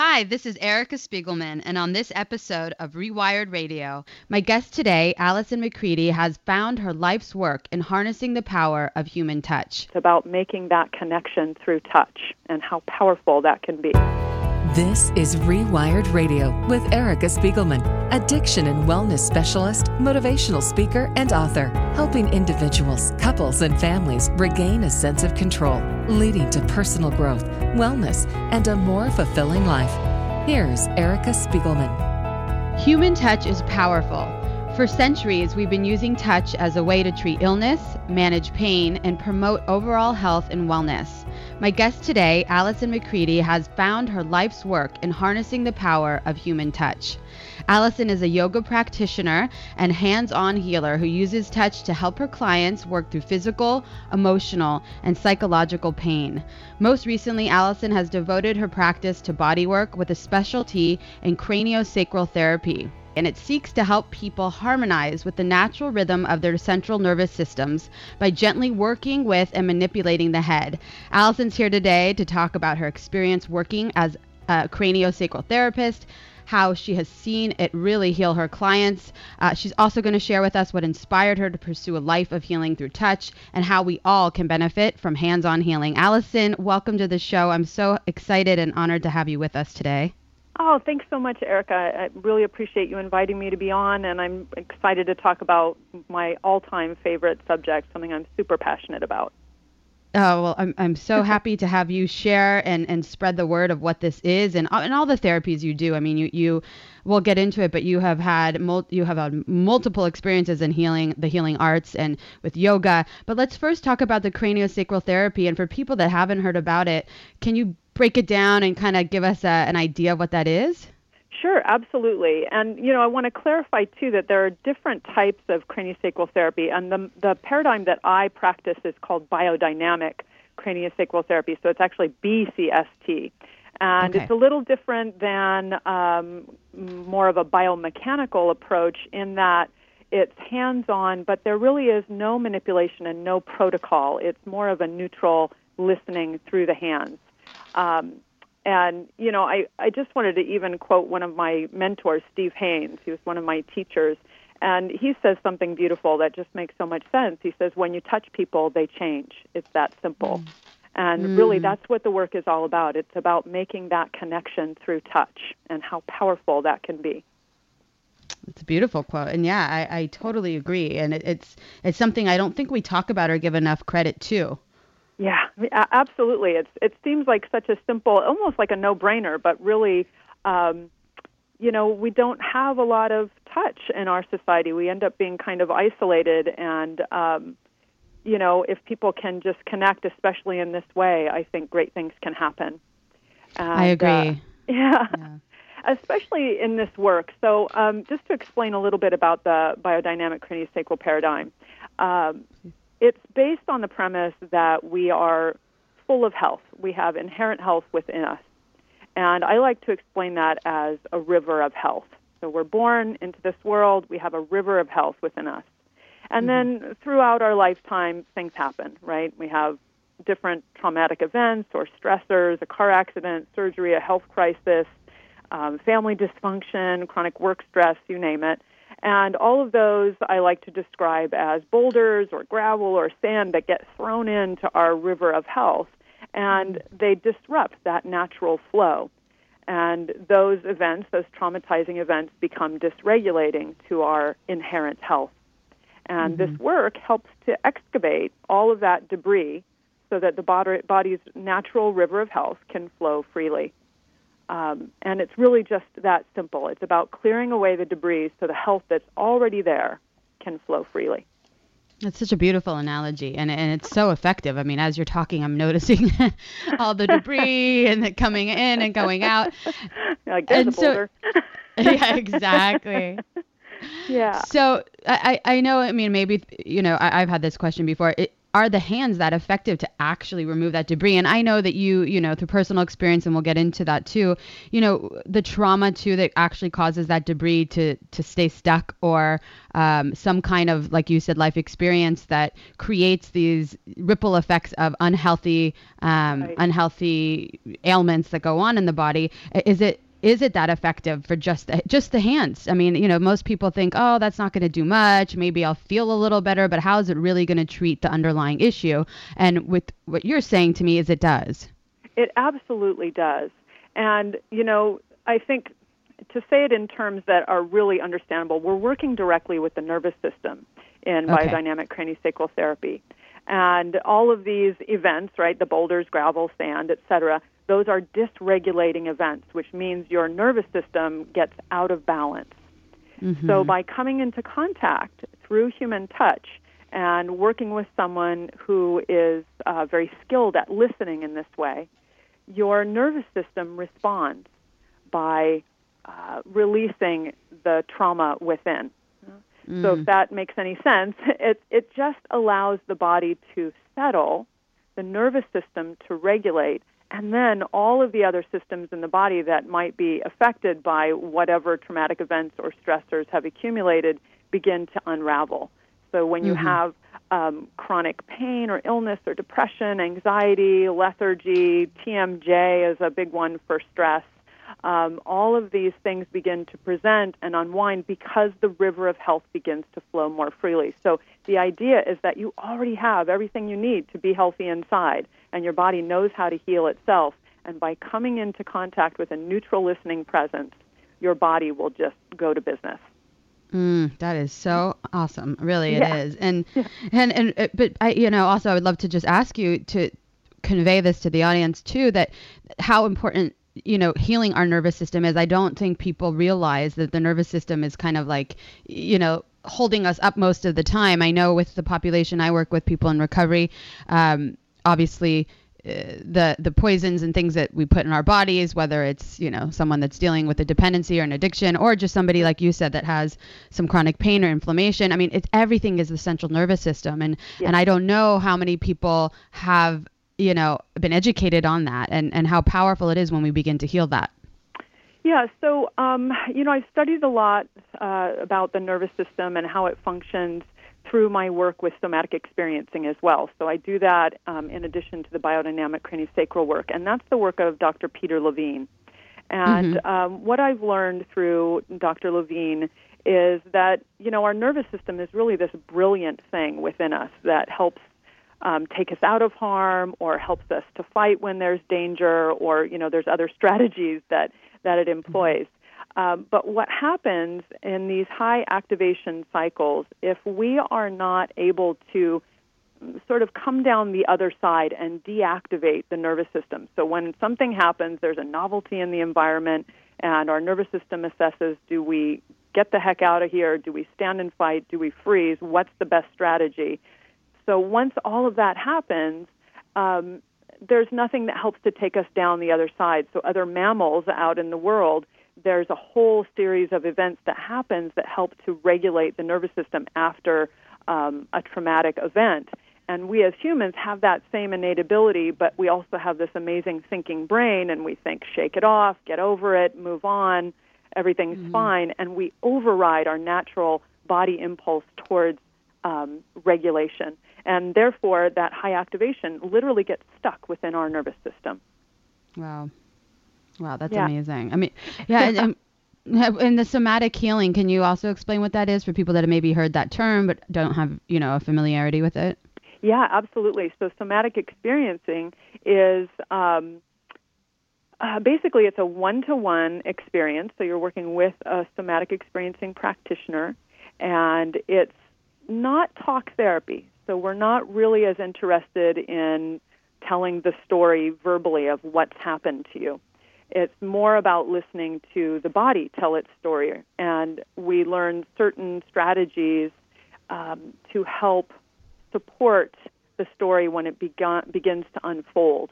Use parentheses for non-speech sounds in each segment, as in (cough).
Hi, this is Erica Spiegelman, and on this episode of Rewired Radio, my guest today, Allison McCready, has found her life's work in harnessing the power of human touch. It's about making that connection through touch and how powerful that can be. This is Rewired Radio with Erica Spiegelman, addiction and wellness specialist, motivational speaker, and author, helping individuals, couples, and families regain a sense of control, leading to personal growth, wellness, and a more fulfilling life. Here's Erica Spiegelman. Human touch is powerful. For centuries, we've been using touch as a way to treat illness, manage pain, and promote overall health and wellness. My guest today, Allison McCready, has found her life's work in harnessing the power of human touch. Allison is a yoga practitioner and hands on healer who uses touch to help her clients work through physical, emotional, and psychological pain. Most recently, Allison has devoted her practice to bodywork with a specialty in craniosacral therapy and it seeks to help people harmonize with the natural rhythm of their central nervous systems by gently working with and manipulating the head. Allison's here today to talk about her experience working as a craniosacral therapist, how she has seen it really heal her clients. Uh, she's also going to share with us what inspired her to pursue a life of healing through touch and how we all can benefit from hands on healing. Allison, welcome to the show. I'm so excited and honored to have you with us today. Oh, thanks so much, Erica. I really appreciate you inviting me to be on, and I'm excited to talk about my all time favorite subject, something I'm super passionate about. Oh well, I'm I'm so (laughs) happy to have you share and, and spread the word of what this is and and all the therapies you do. I mean, you you we'll get into it, but you have had mul- you have had multiple experiences in healing the healing arts and with yoga. But let's first talk about the craniosacral therapy. And for people that haven't heard about it, can you break it down and kind of give us a, an idea of what that is? Sure, absolutely. And you know, I want to clarify too that there are different types of craniosacral therapy, and the the paradigm that I practice is called biodynamic craniosacral therapy. So it's actually BCST, and okay. it's a little different than um, more of a biomechanical approach in that it's hands-on, but there really is no manipulation and no protocol. It's more of a neutral listening through the hands. Um, and, you know, I, I just wanted to even quote one of my mentors, Steve Haines. He was one of my teachers. And he says something beautiful that just makes so much sense. He says, when you touch people, they change. It's that simple. Mm. And mm. really, that's what the work is all about. It's about making that connection through touch and how powerful that can be. It's a beautiful quote, and yeah, I, I totally agree. And it, it's it's something I don't think we talk about or give enough credit to. Yeah, absolutely. It's it seems like such a simple, almost like a no-brainer, but really, um, you know, we don't have a lot of touch in our society. We end up being kind of isolated, and um, you know, if people can just connect, especially in this way, I think great things can happen. And, I agree. Uh, (laughs) yeah. yeah. Especially in this work. So, um, just to explain a little bit about the biodynamic craniosacral paradigm, um, it's based on the premise that we are full of health. We have inherent health within us. And I like to explain that as a river of health. So we're born into this world, we have a river of health within us. And mm-hmm. then throughout our lifetime, things happen, right? We have different traumatic events or stressors, a car accident, surgery, a health crisis, um, family dysfunction, chronic work stress, you name it. And all of those I like to describe as boulders or gravel or sand that get thrown into our river of health, and they disrupt that natural flow. And those events, those traumatizing events, become dysregulating to our inherent health. And mm-hmm. this work helps to excavate all of that debris so that the body's natural river of health can flow freely. Um, and it's really just that simple. It's about clearing away the debris so the health that's already there can flow freely. That's such a beautiful analogy, and and it's so effective. I mean, as you're talking, I'm noticing (laughs) all the debris (laughs) and the coming in and going out. like and so, (laughs) yeah, exactly. Yeah. So I I know. I mean, maybe you know I, have had this question before. It, are the hands that effective to actually remove that debris? And I know that you, you know, through personal experience, and we'll get into that too. You know, the trauma too that actually causes that debris to to stay stuck, or um, some kind of, like you said, life experience that creates these ripple effects of unhealthy, um, right. unhealthy ailments that go on in the body. Is it is it that effective for just the, just the hands? I mean, you know, most people think, oh, that's not going to do much. Maybe I'll feel a little better, but how is it really going to treat the underlying issue? And with what you're saying to me is it does. It absolutely does. And, you know, I think to say it in terms that are really understandable, we're working directly with the nervous system in okay. biodynamic craniosacral therapy. And all of these events, right, the boulders, gravel, sand, etc., those are dysregulating events, which means your nervous system gets out of balance. Mm-hmm. So, by coming into contact through human touch and working with someone who is uh, very skilled at listening in this way, your nervous system responds by uh, releasing the trauma within. Mm. So, if that makes any sense, (laughs) it, it just allows the body to settle, the nervous system to regulate, and then all of the other systems in the body that might be affected by whatever traumatic events or stressors have accumulated begin to unravel. So when you mm-hmm. have um, chronic pain or illness or depression, anxiety, lethargy, TMJ is a big one for stress. Um, all of these things begin to present and unwind because the river of health begins to flow more freely. So the idea is that you already have everything you need to be healthy inside and your body knows how to heal itself. And by coming into contact with a neutral listening presence, your body will just go to business. Mm, that is so awesome. Really, it yeah. is. And, (laughs) and, and, uh, but I, you know, also I would love to just ask you to convey this to the audience too, that how important you know healing our nervous system is i don't think people realize that the nervous system is kind of like you know holding us up most of the time. I know with the population i work with people in recovery um, obviously uh, the the poisons and things that we put in our bodies whether it's you know someone that's dealing with a dependency or an addiction or just somebody like you said that has some chronic pain or inflammation. I mean it's everything is the central nervous system and yeah. and i don't know how many people have you know been educated on that and and how powerful it is when we begin to heal that yeah, so um, you know, I've studied a lot uh, about the nervous system and how it functions through my work with somatic experiencing as well. So I do that um, in addition to the biodynamic craniosacral work, and that's the work of Dr. Peter Levine. And mm-hmm. um, what I've learned through Dr. Levine is that you know our nervous system is really this brilliant thing within us that helps um, take us out of harm or helps us to fight when there's danger or you know there's other (laughs) strategies that that it employs. Um, but what happens in these high activation cycles, if we are not able to sort of come down the other side and deactivate the nervous system. So when something happens, there's a novelty in the environment, and our nervous system assesses do we get the heck out of here? Do we stand and fight? Do we freeze? What's the best strategy? So once all of that happens, um, there's nothing that helps to take us down the other side. So other mammals out in the world there's a whole series of events that happens that help to regulate the nervous system after um, a traumatic event. And we as humans have that same innate ability, but we also have this amazing thinking brain, and we think, shake it off, get over it, move on, everything's mm-hmm. fine. And we override our natural body impulse towards um, regulation. And therefore, that high activation literally gets stuck within our nervous system. Wow. Wow, that's yeah. amazing. I mean, yeah, and, (laughs) and the somatic healing, can you also explain what that is for people that have maybe heard that term but don't have, you know, a familiarity with it? Yeah, absolutely. So somatic experiencing is um, uh, basically it's a one-to-one experience. So you're working with a somatic experiencing practitioner, and it's not talk therapy. So we're not really as interested in telling the story verbally of what's happened to you. It's more about listening to the body tell its story. And we learn certain strategies um, to help support the story when it begun, begins to unfold.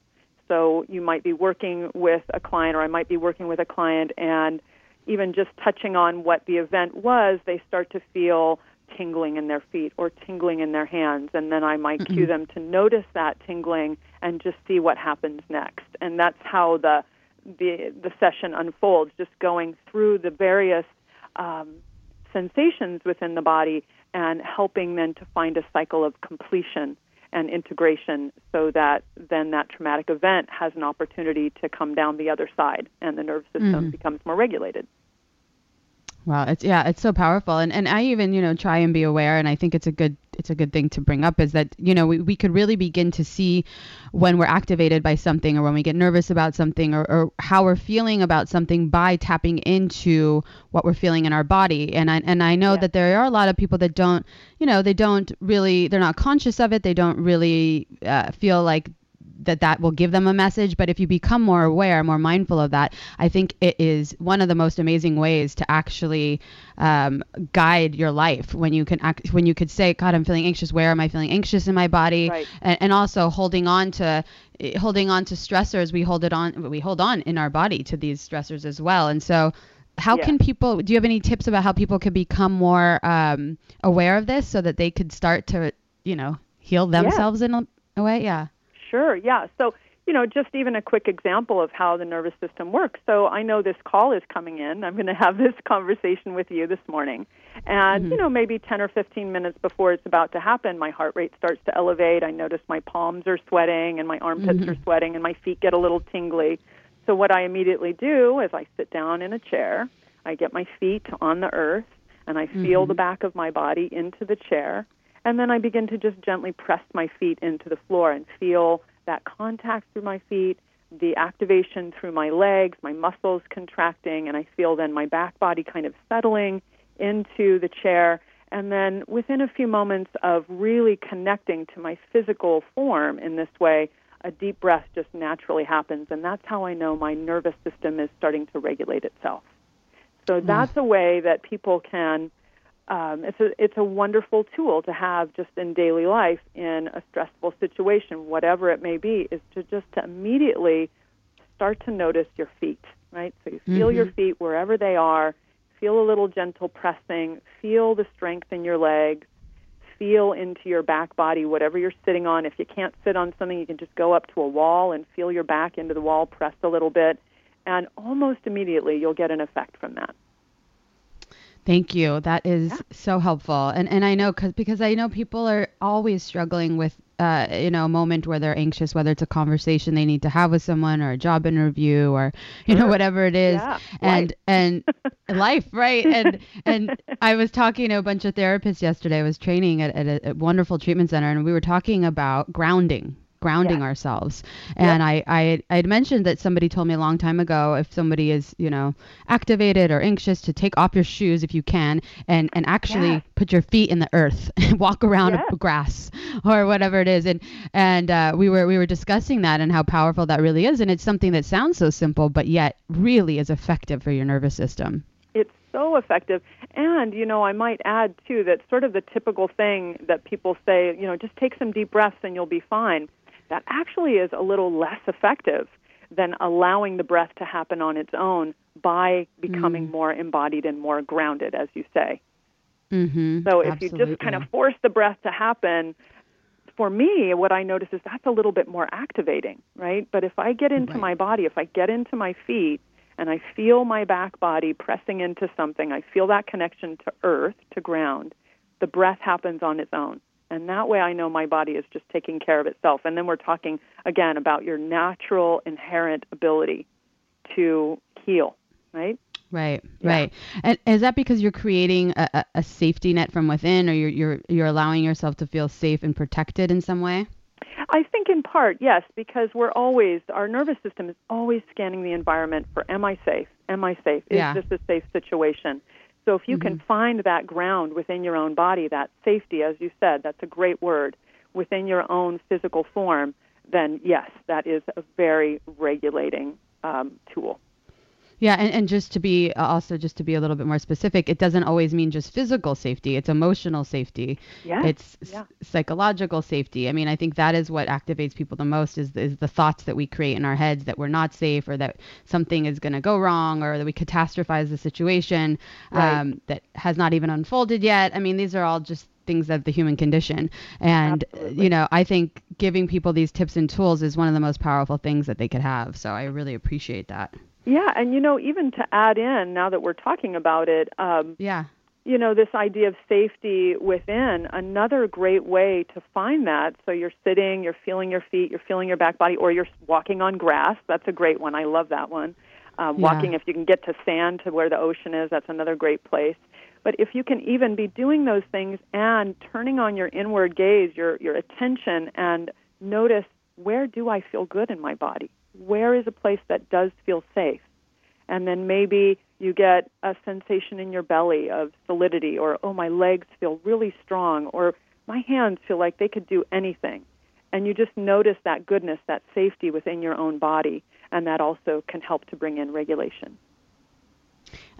So you might be working with a client, or I might be working with a client, and even just touching on what the event was, they start to feel tingling in their feet or tingling in their hands, and then I might Mm-mm. cue them to notice that tingling and just see what happens next. And that's how the the the session unfolds, just going through the various um, sensations within the body and helping them to find a cycle of completion and integration so that then that traumatic event has an opportunity to come down the other side and the nervous system Mhm. becomes more regulated. Wow, it's yeah, it's so powerful, and and I even you know try and be aware, and I think it's a good it's a good thing to bring up is that you know we, we could really begin to see when we're activated by something or when we get nervous about something or, or how we're feeling about something by tapping into what we're feeling in our body. And I and I know Yeah. that there are a lot of people that don't you know they don't really they're not conscious of it. They don't really uh, feel like that that will give them a message but if you become more aware more mindful of that i think it is one of the most amazing ways to actually um, guide your life when you can act when you could say god i'm feeling anxious. Where am i feeling anxious in my body? Right. and, and also holding on to holding on to stressors we hold it on we hold on in our body to these stressors as well. And so how Yeah. can people do you have any tips about how people could become more um, aware of this so that they could start to you know heal themselves in a, a way? Yeah Sure, yeah. So, you know, just even a quick example of how the nervous system works. So, I know this call is coming in. I'm going to have this (laughs) conversation with you this morning. And, Mhm. you know, maybe 10 or 15 minutes before it's about to happen, my heart rate starts to elevate. I notice my palms are sweating and my armpits Mhm. are sweating and my feet get a little tingly. So, what I immediately do is I sit down in a chair, I get my feet on the earth, and I feel Mhm. the back of my body into the chair. And then I begin to just gently press my feet into the floor and feel that contact through my feet, the activation through my legs, my muscles contracting, and I feel then my back body kind of settling into the chair. And then within a few moments of really connecting to my physical form in this way, a deep breath just naturally happens. And that's how I know my nervous system is starting to regulate itself. So mm. that's a way that people can um, it's a it's a wonderful tool to have just in daily life in a stressful situation, whatever it may be, is to just to immediately start to notice your feet, right? So you feel your Mhm. feet wherever they are, feel a little gentle pressing, feel the strength in your legs, feel into your back body, whatever you're sitting on. If you can't sit on something, you can just go up to a wall and feel your back into the wall, press a little bit, and almost immediately you'll get an effect from that. Thank you. That is Yeah. so helpful. And and I know cause, because I know people are always struggling with uh, you know a moment where they're anxious, whether it's a conversation they need to have with someone or a job interview or you know whatever it is. Yeah, and and (laughs) life, right? And and (laughs) I was talking to a bunch of therapists yesterday. I was training at, at a, a wonderful treatment center, and we were talking about grounding grounding Yeah. ourselves and I, I i had mentioned that somebody told me a long time ago if somebody is you know activated or anxious to take off your shoes if you can and and actually Yes. put your feet in the earth and (laughs) walk around Yes. a grass or whatever it is and and uh, we were we were discussing that and how powerful that really is and it's something that sounds so simple but yet really is effective for your nervous system It's so effective. And, you know, I might add, too, that sort of the typical thing that people say, you know, just take some deep breaths and you'll be fine, that actually is a little less effective than allowing the breath to happen on its own by becoming Mm. more embodied and more grounded, as you say. mm-hmm So if you just kind of force the breath to happen, for me, what I notice is that's a little bit more activating, right? But if I get into Right. my body, if I get into my feet and I feel my back body pressing into something, I feel that connection to earth, to ground, the breath happens on its own. And that way I know my body is just taking care of itself. And then we're talking, again, about your natural, inherent ability to heal, right? Right, Yeah. right. And is that because you're creating a, a, safety net from within, or you're you're you're allowing yourself to feel safe and protected in some way? I think in part, yes, because we're always, our nervous system is always scanning the environment for am I safe? Am I safe? Is Yeah. this a safe situation? So if you can find that ground within your own body, that safety, as you said, that's a great word, within your own physical form, then yes, that is a very regulating um, tool. Yeah, and, and just to be uh, also just to be a little bit more specific, it doesn't always mean just physical safety. It's emotional safety. Yeah. It's yeah. psychological safety. I mean, I think that is what activates people the most is is the thoughts that we create in our heads that we're not safe or that something is going to go wrong or that we catastrophize the situation Right. um, that has not even unfolded yet. I mean, these are all just things of the human condition. And Absolutely. you know, I think giving people these tips and tools is one of the most powerful things that they could have. So I really appreciate that. Yeah, and you know, even to add in, now that we're talking about it, um, Yeah. you know, this idea of safety within, another great way to find that. So you're sitting, you're feeling your feet, you're feeling your back body, or you're walking on grass. That's a great one. I love that one. Um, Yeah. Walking, if you can get to sand to where the ocean is, that's another great place. But if you can even be doing those things and turning on your inward gaze, your, your attention, and notice where do I feel good in my body? Where is a place that does feel safe? and then maybe you get a sensation in your belly of solidity or oh my legs feel really strong or my hands feel like they could do anything. And you just notice that goodness that safety within your own body. And that also can help to bring in regulation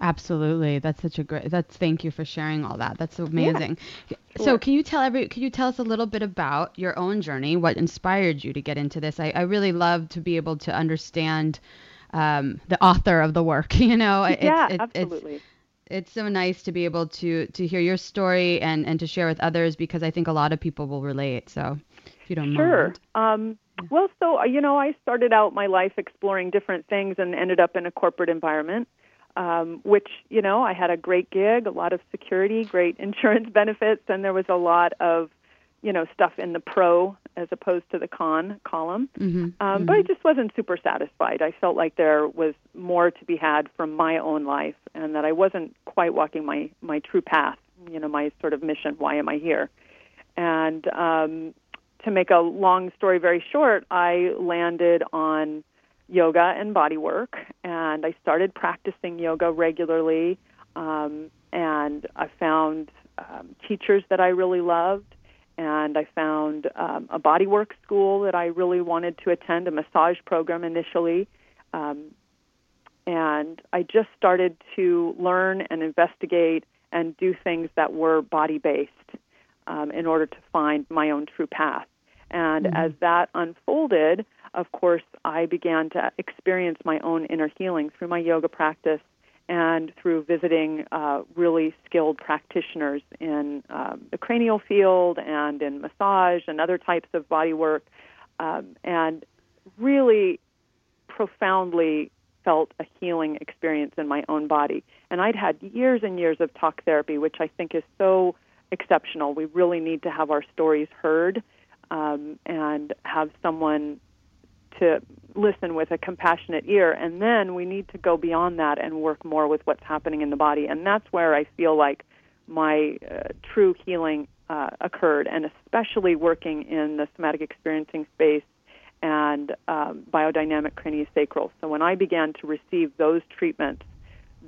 Absolutely. That's such a great that's thank you for sharing all that. That's amazing. So sure. can you tell every can you tell us a little bit about your own journey? What inspired you to get into this? I, I really love to be able to understand um, the author of the work, (laughs) you know. It's, yeah it- it's- absolutely it's so nice to be able to to hear your story and and to share with others because I think a lot of people will relate. So if you don't mind Sure. mind. Um, well, so uh, you know, I started out my life exploring different things and ended up in a corporate environment, um, which you know, I had a great gig, a lot of security, great (laughs) insurance benefits, and there was a lot of you know stuff in the pro as opposed to the con column. Mhm, Um, But I just wasn't super satisfied. I felt like there was more to be had from my own life, and that I wasn't quite walking my my true path. You know, my sort of mission. Why am I here? And um, to make a long story very short, I landed on yoga and body work, and I started practicing yoga regularly. Um, and I found um, teachers that I really loved, and I found um, a bodywork school that I really wanted to attend, a massage program initially. Um, and I just started to learn and investigate and do things that were body based um, in order to find my own true path. And as that unfolded, of course, I began to experience my own inner healing through my yoga practice and through visiting uh, really skilled practitioners in um, the cranial field and in massage and other types of body work, um, and really profoundly felt a healing experience in my own body. And I'd had years and years of talk therapy, which I think is so exceptional. We really need to have our stories heard um, and have someone to listen with a compassionate ear. And then we need to go beyond that and work more with what's happening in the body. And that's where I feel like my uh, true healing uh, occurred, and especially working in the somatic experiencing space and um, biodynamic craniosacral. So when I began to receive those treatments,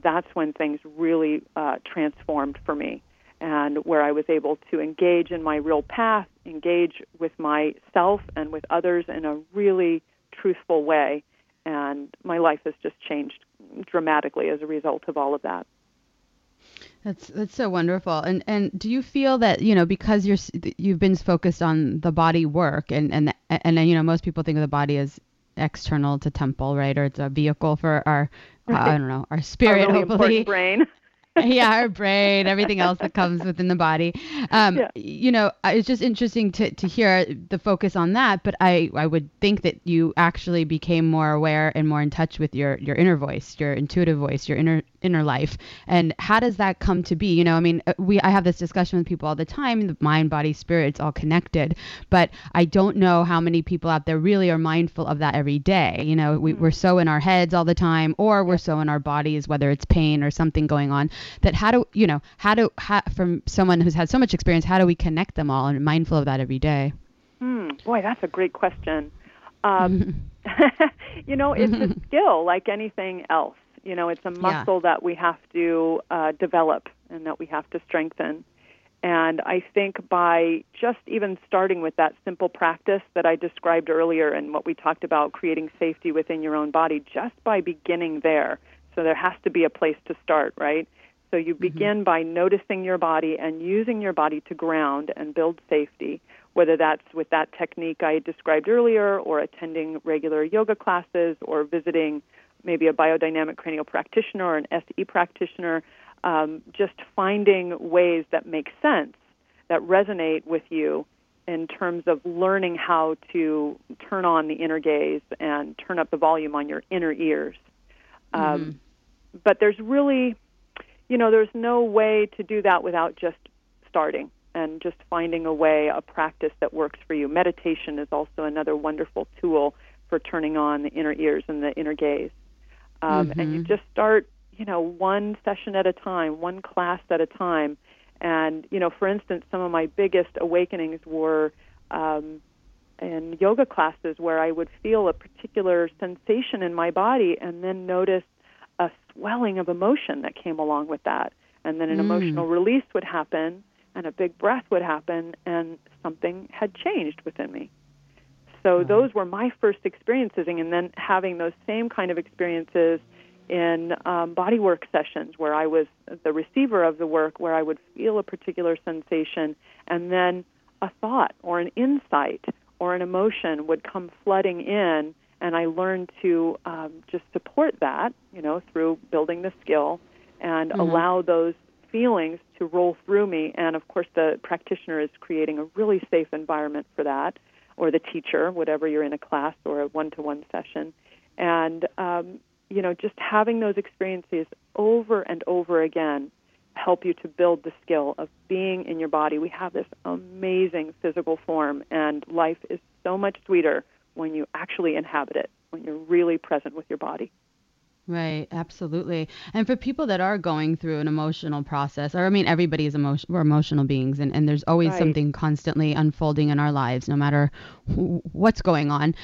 that's when things really uh, transformed for me, and where I was able to engage in my real path, engage with myself and with others in a really truthful way. And my life has just changed dramatically as a result of all of that. That's that's so wonderful. And and do you feel that you know because you're you've been focused on the body work and and and, and you know most people think of the body as external to temple, right? Or it's a vehicle for our uh, I don't know our spirit, really hopefully. brain. (laughs) yeah, our brain, everything else that comes within the body. Um, Yeah. You know, it's just interesting to, to hear the focus on that. But I, I would think that you actually became more aware and more in touch with your, your inner voice, your intuitive voice, your inner inner life. And how does that come to be? You know, I mean, uh, we I have this discussion with people all the time. The mind, body, spirit, it's all connected. But I don't know how many people out there really are mindful of that every day. You know, we, we're so in our heads all the time, or we're so in our bodies, whether it's pain or something going on that how do you know how do how, from someone who's had so much experience how do we connect them all and mindful of that every day Hmm, boy, that's a great question. Um, (laughs) (laughs) you know, it's a (laughs) skill like anything else. You know, it's a muscle that we have to uh, develop and that we have to strengthen. And I think by just even starting with that simple practice that I described earlier and what we talked about creating safety within your own body, just by beginning there. So there has to be a place to start, right? So you mm-hmm. begin mm-hmm. by noticing your body and using your body to ground and build safety, whether that's with that technique I described earlier, or attending regular yoga classes, or visiting maybe a biodynamic cranial practitioner or an SE practitioner. Um, just finding ways that make sense, that resonate with you in terms of learning how to turn on the inner gaze and turn up the volume on your inner ears. Um, mm-hmm. But there's really you know, there's no way to do that without just starting and just finding a way, a practice that works for you. Meditation is also another wonderful tool for turning on the inner ears and the inner gaze. Um, mm-hmm. And you just start, you know, one session at a time, one class at a time. And, you know, for instance, some of my biggest awakenings were um, in yoga classes where I would feel a particular sensation in my body and then notice a swelling of emotion that came along with that. And then an mm. emotional release would happen, and a big breath would happen, and something had changed within me. So those were my first experiences, and then having those same kind of experiences in um, body work sessions where I was the receiver of the work, where I would feel a particular sensation, and then a thought or an insight or an emotion would come flooding in and I learned to um, just support that, you know, through building the skill and mm-hmm. allow those feelings to roll through me. And of course, the practitioner is creating a really safe environment for that, or the teacher, whatever you're in a class or a one-to-one session, and um, you know, just having those experiences over and over again help you to build the skill of being in your body. We have this amazing physical form, and life is so much sweeter when you actually inhabit it, when you're really present with your body. Right, absolutely. And for people that are going through an emotional process, or I mean, everybody is emotion, we're emotional beings, and, and there's always right. something constantly unfolding in our lives, no matter what's going on.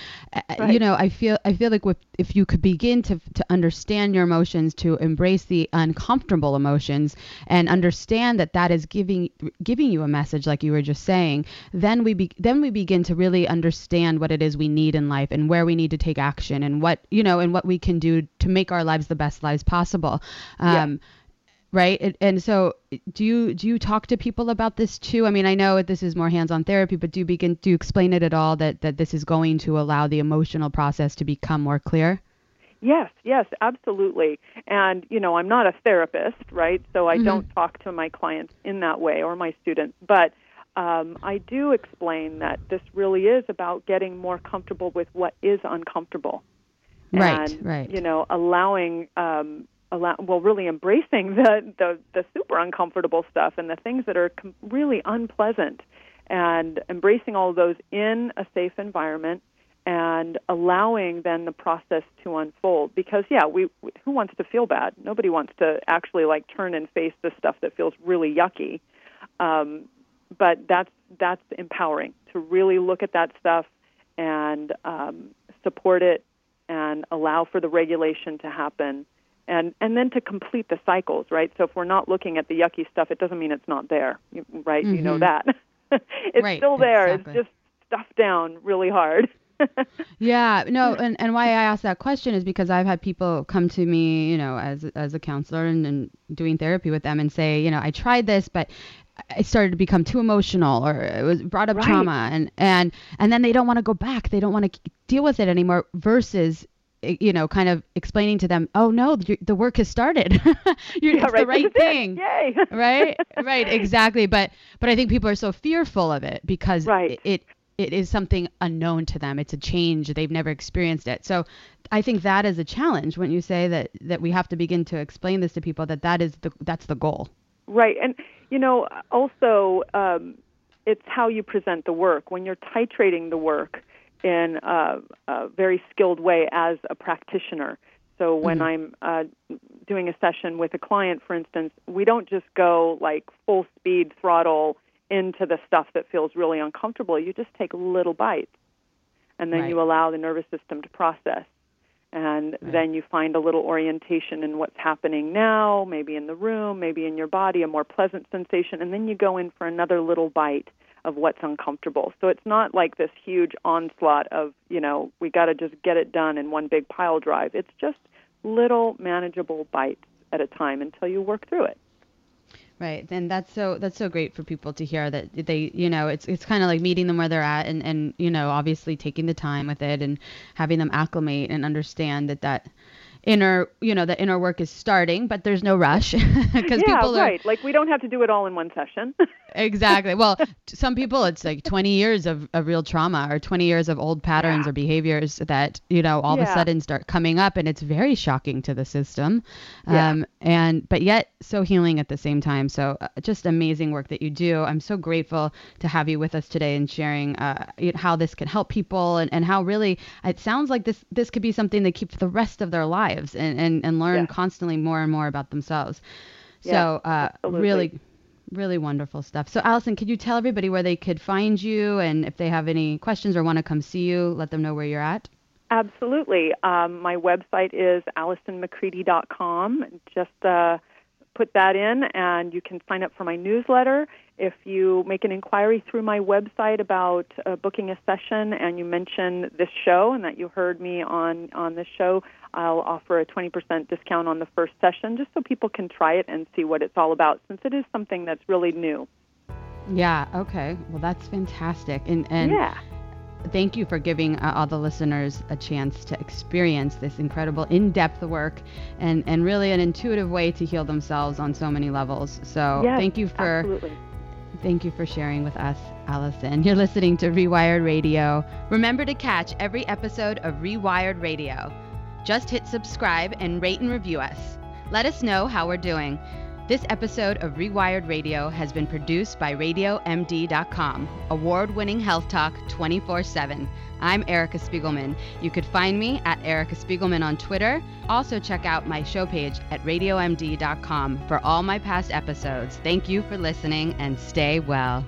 You know, I feel I feel like with, if you could begin to to understand your emotions, to embrace the uncomfortable emotions, and understand that that is giving giving you a message, like you were just saying, then we be, then we begin to really understand what it is we need in life and where we need to take action and what you know and what we can do to make our lives the best lives possible. Um, yeah right and so do you do you talk to people about this too? I mean i know this is more hands-on therapy but do you begin do you explain it at all that that this is going to allow the emotional process to become more clear? Yes yes absolutely. And you know i'm not a therapist right? So i mm-hmm. don't talk to my clients in that way or my students. But um, I do explain that this really is about getting more comfortable with what is uncomfortable right, and right. you know allowing um, allow well really embracing the, the the super uncomfortable stuff and the things that are com- really unpleasant and embracing all of those in a safe environment and allowing then the process to unfold. Because yeah we who wants to feel bad? Nobody wants to actually like turn and face the stuff that feels really yucky. Um, but that's that's empowering to really look at that stuff and um, support it and allow for the regulation to happen and and then to complete the cycles right so if we're not looking at the yucky stuff it doesn't mean it's not there right mm-hmm. you know mm-hmm. that (laughs) it's right, still there exactly. it's just stuffed down really hard (laughs) yeah no and, and why i asked that question is because i've had people come to me you know as as a counselor and, and doing therapy with them and say you know i tried this but I started to become too emotional or it was brought up right. trauma and and and then they don't want to go back. They don't want to deal with it anymore versus eh, you know kind of explaining to them oh no the work has started. (laughs) You're yeah, right. the right thing. Yay. (laughs) right? Right exactly. But but i think people are so fearful of it because right. it, it it is something unknown to them. It's a change. They've never experienced it. So i think that is a challenge when you say that that we have to begin to explain this to people that that is the that's the goal. Right and you know, also um, it's how you present the work. When you're titrating the work in a, a very skilled way as a practitioner. So when mm-hmm. I'm uh, doing a session with a client, for instance, we don't just go like full speed throttle into the stuff that feels really uncomfortable. You just take little bites, and then right. you allow the nervous system to process and right. then you find a little orientation in what's happening now, maybe in the room, maybe in your body, a more pleasant sensation, and then you go in for another little bite of what's uncomfortable. So it's not like this huge onslaught of, you know, we got to just get it done in one big pile drive. It's just little manageable bites at a time until you work through it. Right. And that's so that's so great for people to hear that they, you know, it's it's kind of like meeting them where they're at and and you know, obviously taking the time with it and having them acclimate and understand that that inner you know the inner work is starting but there's no rush (laughs) because yeah, people are right. Like we don't have to do it all in one session. (laughs) Exactly. Well some people it's like 20 years of, of real trauma or 20 years of old patterns yeah. or behaviors that you know all yeah. of a sudden start coming up and it's very shocking to the system. Um, and but yet so healing at the same time. So uh, just amazing work that you do. I'm so grateful to have you with us today and sharing uh, how this can help people and, and how really it sounds like this this could be something they keep for the rest of their lives lives and, and, and learn yeah. constantly more and more about themselves. So uh, really, really wonderful stuff. So Allison, could you tell everybody where they could find you and if they have any questions or want to come see you, let them know where you're at? Absolutely. Um, my website is AllisonMcCready.com. Just uh, put that in, and you can sign up for my newsletter. If you make an inquiry through my website about uh, booking a session and you mention this show and that you heard me on, on this show, I'll offer a 20% discount on the first session just so people can try it and see what it's all about since it is something that's really new. Yeah, okay. Well, that's fantastic. And, and yeah thank you for giving uh, all the listeners a chance to experience this incredible in-depth work and, and really an intuitive way to heal themselves on so many levels. So yes, thank you for absolutely. thank you for sharing with us, Allison. You're listening to Rewired Radio. Remember to catch every episode of Rewired Radio. Just hit subscribe and rate and review us. Let us know how we're doing. This episode of Rewired Radio has been produced by RadioMD.com, award winning health talk 24 7. I'm Erica Spiegelman. You could find me at Erica Spiegelman on Twitter. Also, check out my show page at RadioMD.com for all my past episodes. Thank you for listening and stay well.